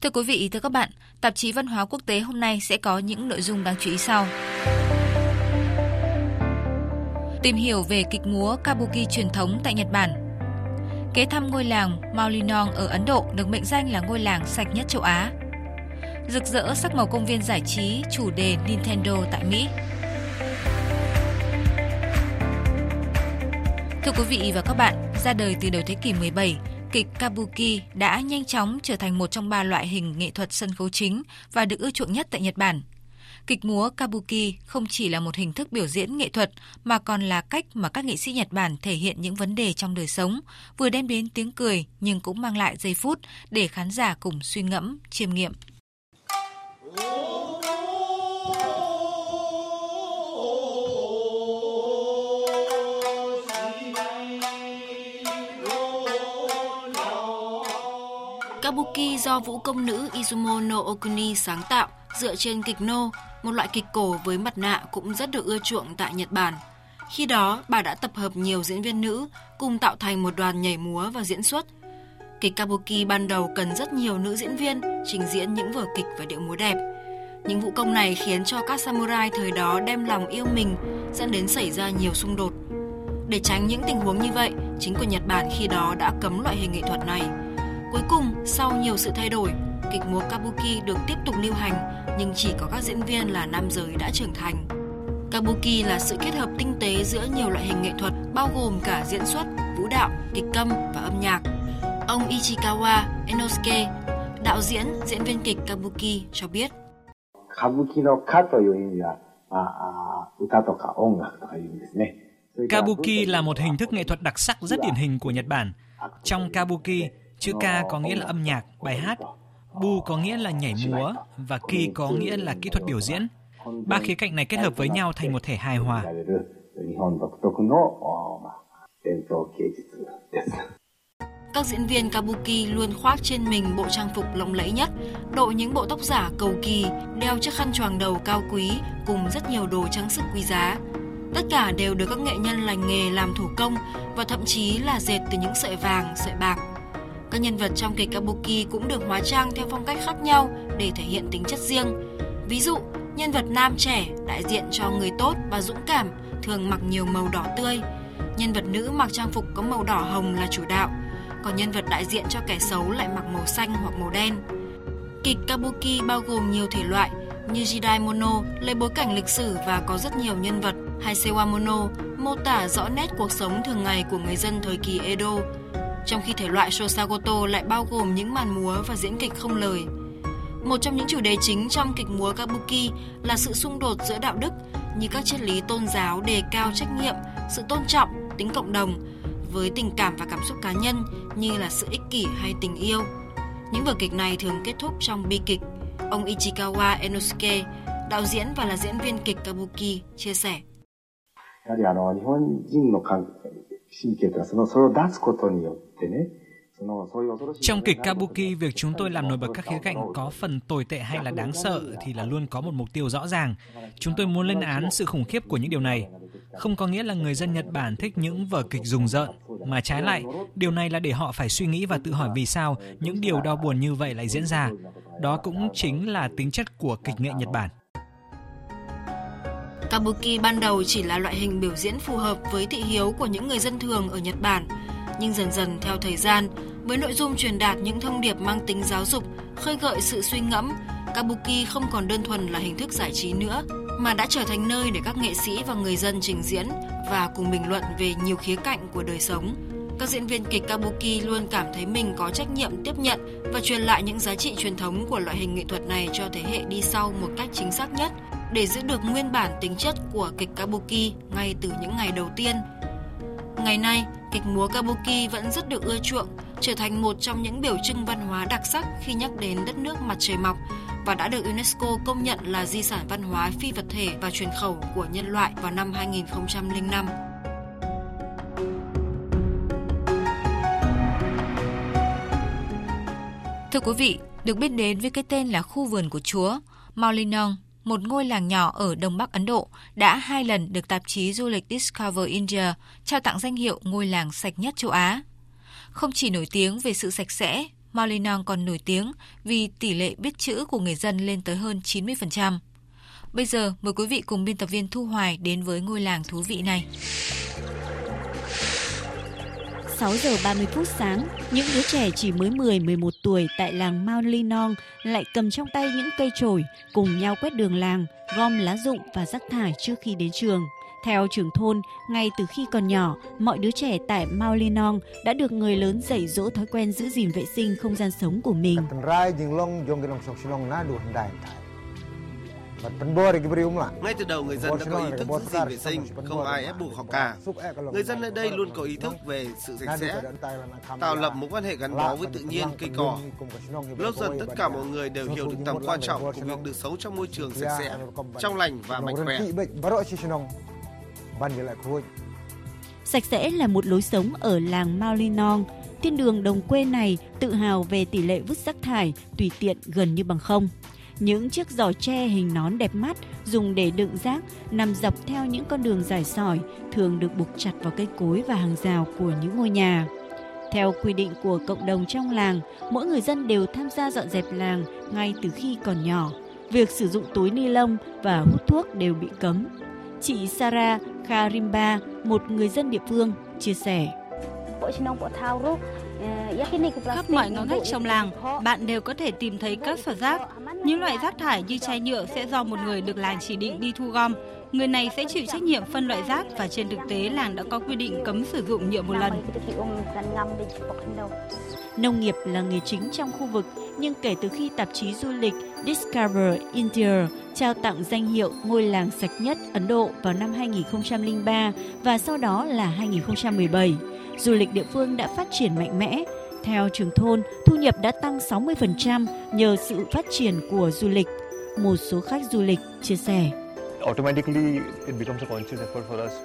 Thưa quý vị, thưa các bạn, tạp chí Văn hóa Quốc tế hôm nay sẽ có những nội dung đáng chú ý sau. Tìm hiểu về kịch múa Kabuki truyền thống tại Nhật Bản. Kế thăm ngôi làng Maulinong ở Ấn Độ được mệnh danh là ngôi làng sạch nhất châu Á. Rực rỡ sắc màu công viên giải trí chủ đề Nintendo tại Mỹ. Thưa quý vị và các bạn, ra đời từ đầu thế kỷ 17, kịch Kabuki đã nhanh chóng trở thành một trong ba loại hình nghệ thuật sân khấu chính và được ưa chuộng nhất tại Nhật Bản. Kịch múa Kabuki không chỉ là một hình thức biểu diễn nghệ thuật mà còn là cách mà các nghệ sĩ Nhật Bản thể hiện những vấn đề trong đời sống, vừa đem đến tiếng cười nhưng cũng mang lại giây phút để khán giả cùng suy ngẫm, chiêm nghiệm. Kabuki do vũ công nữ Izumo no Okuni sáng tạo dựa trên kịch nô, một loại kịch cổ với mặt nạ cũng rất được ưa chuộng tại Nhật Bản. Khi đó, bà đã tập hợp nhiều diễn viên nữ cùng tạo thành một đoàn nhảy múa và diễn xuất. Kịch Kabuki ban đầu cần rất nhiều nữ diễn viên trình diễn những vở kịch và điệu múa đẹp. Những vũ công này khiến cho các samurai thời đó đem lòng yêu mình, dẫn đến xảy ra nhiều xung đột. Để tránh những tình huống như vậy, chính quyền Nhật Bản khi đó đã cấm loại hình nghệ thuật này – Cuối cùng, sau nhiều sự thay đổi, kịch múa Kabuki được tiếp tục lưu hành nhưng chỉ có các diễn viên là nam giới đã trưởng thành. Kabuki là sự kết hợp tinh tế giữa nhiều loại hình nghệ thuật bao gồm cả diễn xuất, vũ đạo, kịch câm và âm nhạc. Ông Ichikawa Enosuke, đạo diễn, diễn viên kịch Kabuki cho biết. Kabuki là một hình thức nghệ thuật đặc sắc rất điển hình của Nhật Bản. Trong Kabuki, Chữ ca có nghĩa là âm nhạc, bài hát, bu có nghĩa là nhảy múa và ki có nghĩa là kỹ thuật biểu diễn. Ba khía cạnh này kết hợp với nhau thành một thể hài hòa. Các diễn viên kabuki luôn khoác trên mình bộ trang phục lộng lẫy nhất, đội những bộ tóc giả cầu kỳ, đeo chiếc khăn choàng đầu cao quý cùng rất nhiều đồ trang sức quý giá. Tất cả đều được các nghệ nhân lành nghề làm thủ công và thậm chí là dệt từ những sợi vàng, sợi bạc các nhân vật trong kịch Kabuki cũng được hóa trang theo phong cách khác nhau để thể hiện tính chất riêng. Ví dụ, nhân vật nam trẻ đại diện cho người tốt và dũng cảm, thường mặc nhiều màu đỏ tươi. Nhân vật nữ mặc trang phục có màu đỏ hồng là chủ đạo, còn nhân vật đại diện cho kẻ xấu lại mặc màu xanh hoặc màu đen. Kịch Kabuki bao gồm nhiều thể loại như Jidai Mono lấy bối cảnh lịch sử và có rất nhiều nhân vật, hay Sewa Mono mô tả rõ nét cuộc sống thường ngày của người dân thời kỳ Edo trong khi thể loại Shosagoto lại bao gồm những màn múa và diễn kịch không lời. Một trong những chủ đề chính trong kịch múa Kabuki là sự xung đột giữa đạo đức như các triết lý tôn giáo đề cao trách nhiệm, sự tôn trọng, tính cộng đồng với tình cảm và cảm xúc cá nhân như là sự ích kỷ hay tình yêu. Những vở kịch này thường kết thúc trong bi kịch. Ông Ichikawa Enosuke, đạo diễn và là diễn viên kịch Kabuki, chia sẻ. やはりあの日本人の神 Trong kịch Kabuki, việc chúng tôi làm nổi bật các khía cạnh có phần tồi tệ hay là đáng sợ thì là luôn có một mục tiêu rõ ràng. Chúng tôi muốn lên án sự khủng khiếp của những điều này. Không có nghĩa là người dân Nhật Bản thích những vở kịch rùng rợn, mà trái lại, điều này là để họ phải suy nghĩ và tự hỏi vì sao những điều đau buồn như vậy lại diễn ra. Đó cũng chính là tính chất của kịch nghệ Nhật Bản. Kabuki ban đầu chỉ là loại hình biểu diễn phù hợp với thị hiếu của những người dân thường ở Nhật Bản, nhưng dần dần theo thời gian, với nội dung truyền đạt những thông điệp mang tính giáo dục, khơi gợi sự suy ngẫm, Kabuki không còn đơn thuần là hình thức giải trí nữa, mà đã trở thành nơi để các nghệ sĩ và người dân trình diễn và cùng bình luận về nhiều khía cạnh của đời sống. Các diễn viên kịch Kabuki luôn cảm thấy mình có trách nhiệm tiếp nhận và truyền lại những giá trị truyền thống của loại hình nghệ thuật này cho thế hệ đi sau một cách chính xác nhất để giữ được nguyên bản tính chất của kịch Kabuki ngay từ những ngày đầu tiên. Ngày nay, kịch múa Kabuki vẫn rất được ưa chuộng, trở thành một trong những biểu trưng văn hóa đặc sắc khi nhắc đến đất nước mặt trời mọc và đã được UNESCO công nhận là di sản văn hóa phi vật thể và truyền khẩu của nhân loại vào năm 2005. Thưa quý vị, được biết đến với cái tên là khu vườn của Chúa, Maulinong một ngôi làng nhỏ ở Đông Bắc Ấn Độ, đã hai lần được tạp chí du lịch Discover India trao tặng danh hiệu ngôi làng sạch nhất châu Á. Không chỉ nổi tiếng về sự sạch sẽ, Malinong còn nổi tiếng vì tỷ lệ biết chữ của người dân lên tới hơn 90%. Bây giờ, mời quý vị cùng biên tập viên Thu Hoài đến với ngôi làng thú vị này. 6 giờ 30 phút sáng, những đứa trẻ chỉ mới 10-11 tuổi tại làng Mao Linong lại cầm trong tay những cây chổi cùng nhau quét đường làng, gom lá rụng và rác thải trước khi đến trường. Theo trưởng thôn, ngay từ khi còn nhỏ, mọi đứa trẻ tại Mao Linong đã được người lớn dạy dỗ thói quen giữ gìn vệ sinh không gian sống của mình. Ngay từ đầu người dân đã có ý thức giữ gìn vệ sinh, không ai ép buộc họ cả. Người dân nơi đây luôn có ý thức về sự sạch sẽ, tạo lập mối quan hệ gắn bó với tự nhiên, cây cỏ. Lâu dần tất cả mọi người đều hiểu được tầm quan trọng của việc được sống trong môi trường sạch sẽ, trong lành và mạnh khỏe. Sạch sẽ là một lối sống ở làng Maulinong. Thiên đường đồng quê này tự hào về tỷ lệ vứt rác thải tùy tiện gần như bằng không. Những chiếc giỏ tre hình nón đẹp mắt dùng để đựng rác nằm dọc theo những con đường dài sỏi thường được buộc chặt vào cây cối và hàng rào của những ngôi nhà. Theo quy định của cộng đồng trong làng, mỗi người dân đều tham gia dọn dẹp làng ngay từ khi còn nhỏ. Việc sử dụng túi ni lông và hút thuốc đều bị cấm. Chị Sarah Karimba, một người dân địa phương, chia sẻ. Khắp mọi ngõ ngách trong làng, bạn đều có thể tìm thấy các sở rác. Những loại rác thải như chai nhựa sẽ do một người được làng chỉ định đi thu gom. Người này sẽ chịu trách nhiệm phân loại rác và trên thực tế làng đã có quy định cấm sử dụng nhựa một lần. Nông nghiệp là nghề chính trong khu vực, nhưng kể từ khi tạp chí du lịch Discover India trao tặng danh hiệu ngôi làng sạch nhất Ấn Độ vào năm 2003 và sau đó là 2017, du lịch địa phương đã phát triển mạnh mẽ. Theo trường thôn, thu nhập đã tăng 60% nhờ sự phát triển của du lịch. Một số khách du lịch chia sẻ.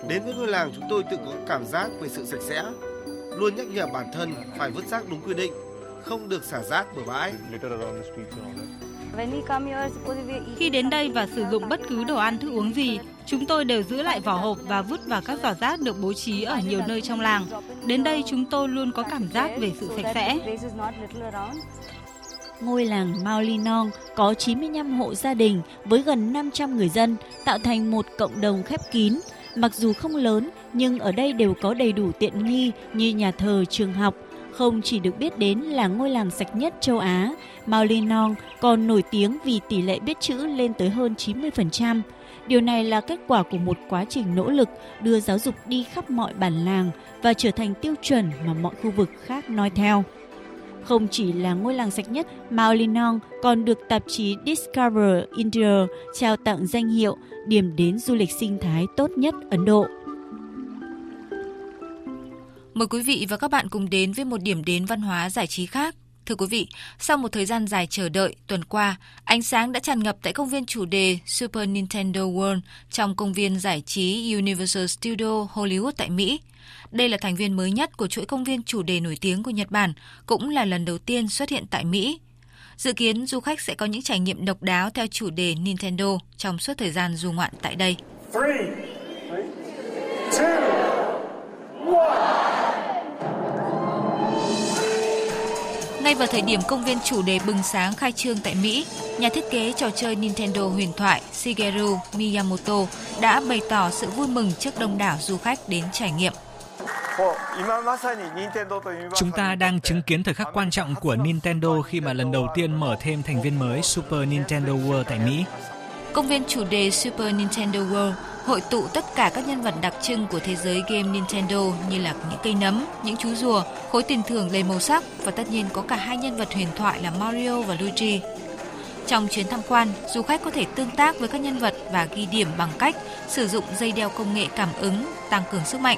Đến với ngôi làng chúng tôi tự có cảm giác về sự sạch sẽ, luôn nhắc nhở bản thân phải vứt rác đúng quy định, không được xả rác bừa bãi. Khi đến đây và sử dụng bất cứ đồ ăn thức uống gì, chúng tôi đều giữ lại vỏ hộp và vứt vào các giỏ rác được bố trí ở nhiều nơi trong làng. Đến đây chúng tôi luôn có cảm giác về sự sạch sẽ. Ngôi làng Maulinong có 95 hộ gia đình với gần 500 người dân, tạo thành một cộng đồng khép kín. Mặc dù không lớn, nhưng ở đây đều có đầy đủ tiện nghi như nhà thờ, trường học, không chỉ được biết đến là ngôi làng sạch nhất châu Á, Maulinong còn nổi tiếng vì tỷ lệ biết chữ lên tới hơn 90%. Điều này là kết quả của một quá trình nỗ lực đưa giáo dục đi khắp mọi bản làng và trở thành tiêu chuẩn mà mọi khu vực khác noi theo. Không chỉ là ngôi làng sạch nhất, Maulinong còn được tạp chí Discover India trao tặng danh hiệu điểm đến du lịch sinh thái tốt nhất Ấn Độ. Mời quý vị và các bạn cùng đến với một điểm đến văn hóa giải trí khác. Thưa quý vị, sau một thời gian dài chờ đợi, tuần qua, ánh sáng đã tràn ngập tại công viên chủ đề Super Nintendo World trong công viên giải trí Universal Studio Hollywood tại Mỹ. Đây là thành viên mới nhất của chuỗi công viên chủ đề nổi tiếng của Nhật Bản, cũng là lần đầu tiên xuất hiện tại Mỹ. Dự kiến du khách sẽ có những trải nghiệm độc đáo theo chủ đề Nintendo trong suốt thời gian du ngoạn tại đây. Three, Ngay vào thời điểm công viên chủ đề bừng sáng khai trương tại Mỹ, nhà thiết kế trò chơi Nintendo huyền thoại Shigeru Miyamoto đã bày tỏ sự vui mừng trước đông đảo du khách đến trải nghiệm. Chúng ta đang chứng kiến thời khắc quan trọng của Nintendo khi mà lần đầu tiên mở thêm thành viên mới Super Nintendo World tại Mỹ. Công viên chủ đề Super Nintendo World hội tụ tất cả các nhân vật đặc trưng của thế giới game Nintendo như là những cây nấm, những chú rùa, khối tiền thưởng đầy màu sắc và tất nhiên có cả hai nhân vật huyền thoại là Mario và Luigi. Trong chuyến tham quan, du khách có thể tương tác với các nhân vật và ghi điểm bằng cách sử dụng dây đeo công nghệ cảm ứng tăng cường sức mạnh.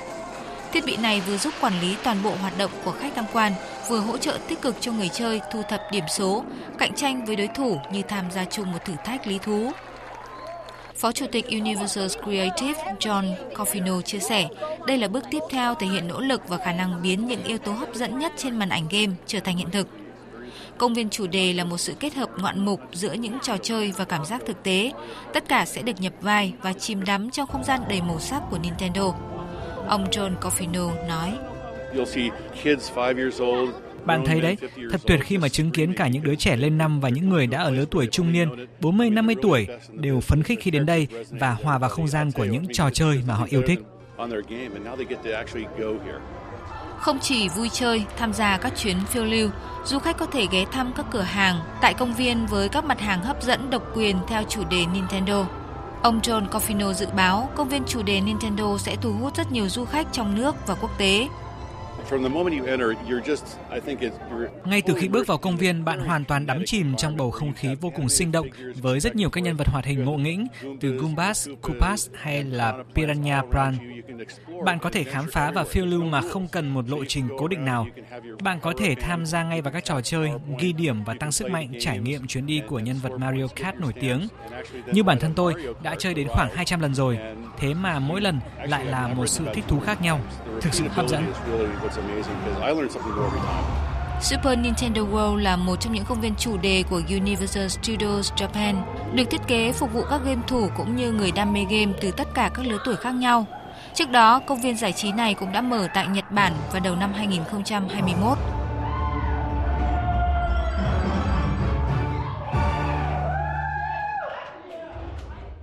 Thiết bị này vừa giúp quản lý toàn bộ hoạt động của khách tham quan, vừa hỗ trợ tích cực cho người chơi thu thập điểm số, cạnh tranh với đối thủ như tham gia chung một thử thách lý thú. Phó Chủ tịch Universal Creative John Coffino chia sẻ, đây là bước tiếp theo thể hiện nỗ lực và khả năng biến những yếu tố hấp dẫn nhất trên màn ảnh game trở thành hiện thực. Công viên chủ đề là một sự kết hợp ngoạn mục giữa những trò chơi và cảm giác thực tế. Tất cả sẽ được nhập vai và chìm đắm trong không gian đầy màu sắc của Nintendo. Ông John Coffino nói. Bạn thấy đấy, thật tuyệt khi mà chứng kiến cả những đứa trẻ lên năm và những người đã ở lứa tuổi trung niên, 40, 50 tuổi đều phấn khích khi đến đây và hòa vào không gian của những trò chơi mà họ yêu thích. Không chỉ vui chơi, tham gia các chuyến phiêu lưu, du khách có thể ghé thăm các cửa hàng tại công viên với các mặt hàng hấp dẫn độc quyền theo chủ đề Nintendo. Ông John Coffino dự báo công viên chủ đề Nintendo sẽ thu hút rất nhiều du khách trong nước và quốc tế. Ngay từ khi bước vào công viên, bạn hoàn toàn đắm chìm trong bầu không khí vô cùng sinh động với rất nhiều các nhân vật hoạt hình ngộ nghĩnh từ Goombas, Koopas hay là Piranha Pran. Bạn có thể khám phá và phiêu lưu mà không cần một lộ trình cố định nào. Bạn có thể tham gia ngay vào các trò chơi, ghi điểm và tăng sức mạnh trải nghiệm chuyến đi của nhân vật Mario Kart nổi tiếng. Như bản thân tôi đã chơi đến khoảng 200 lần rồi, thế mà mỗi lần lại là một sự thích thú khác nhau. Thực sự hấp dẫn. Super Nintendo World là một trong những công viên chủ đề của Universal Studios Japan, được thiết kế phục vụ các game thủ cũng như người đam mê game từ tất cả các lứa tuổi khác nhau. Trước đó, công viên giải trí này cũng đã mở tại Nhật Bản vào đầu năm 2021.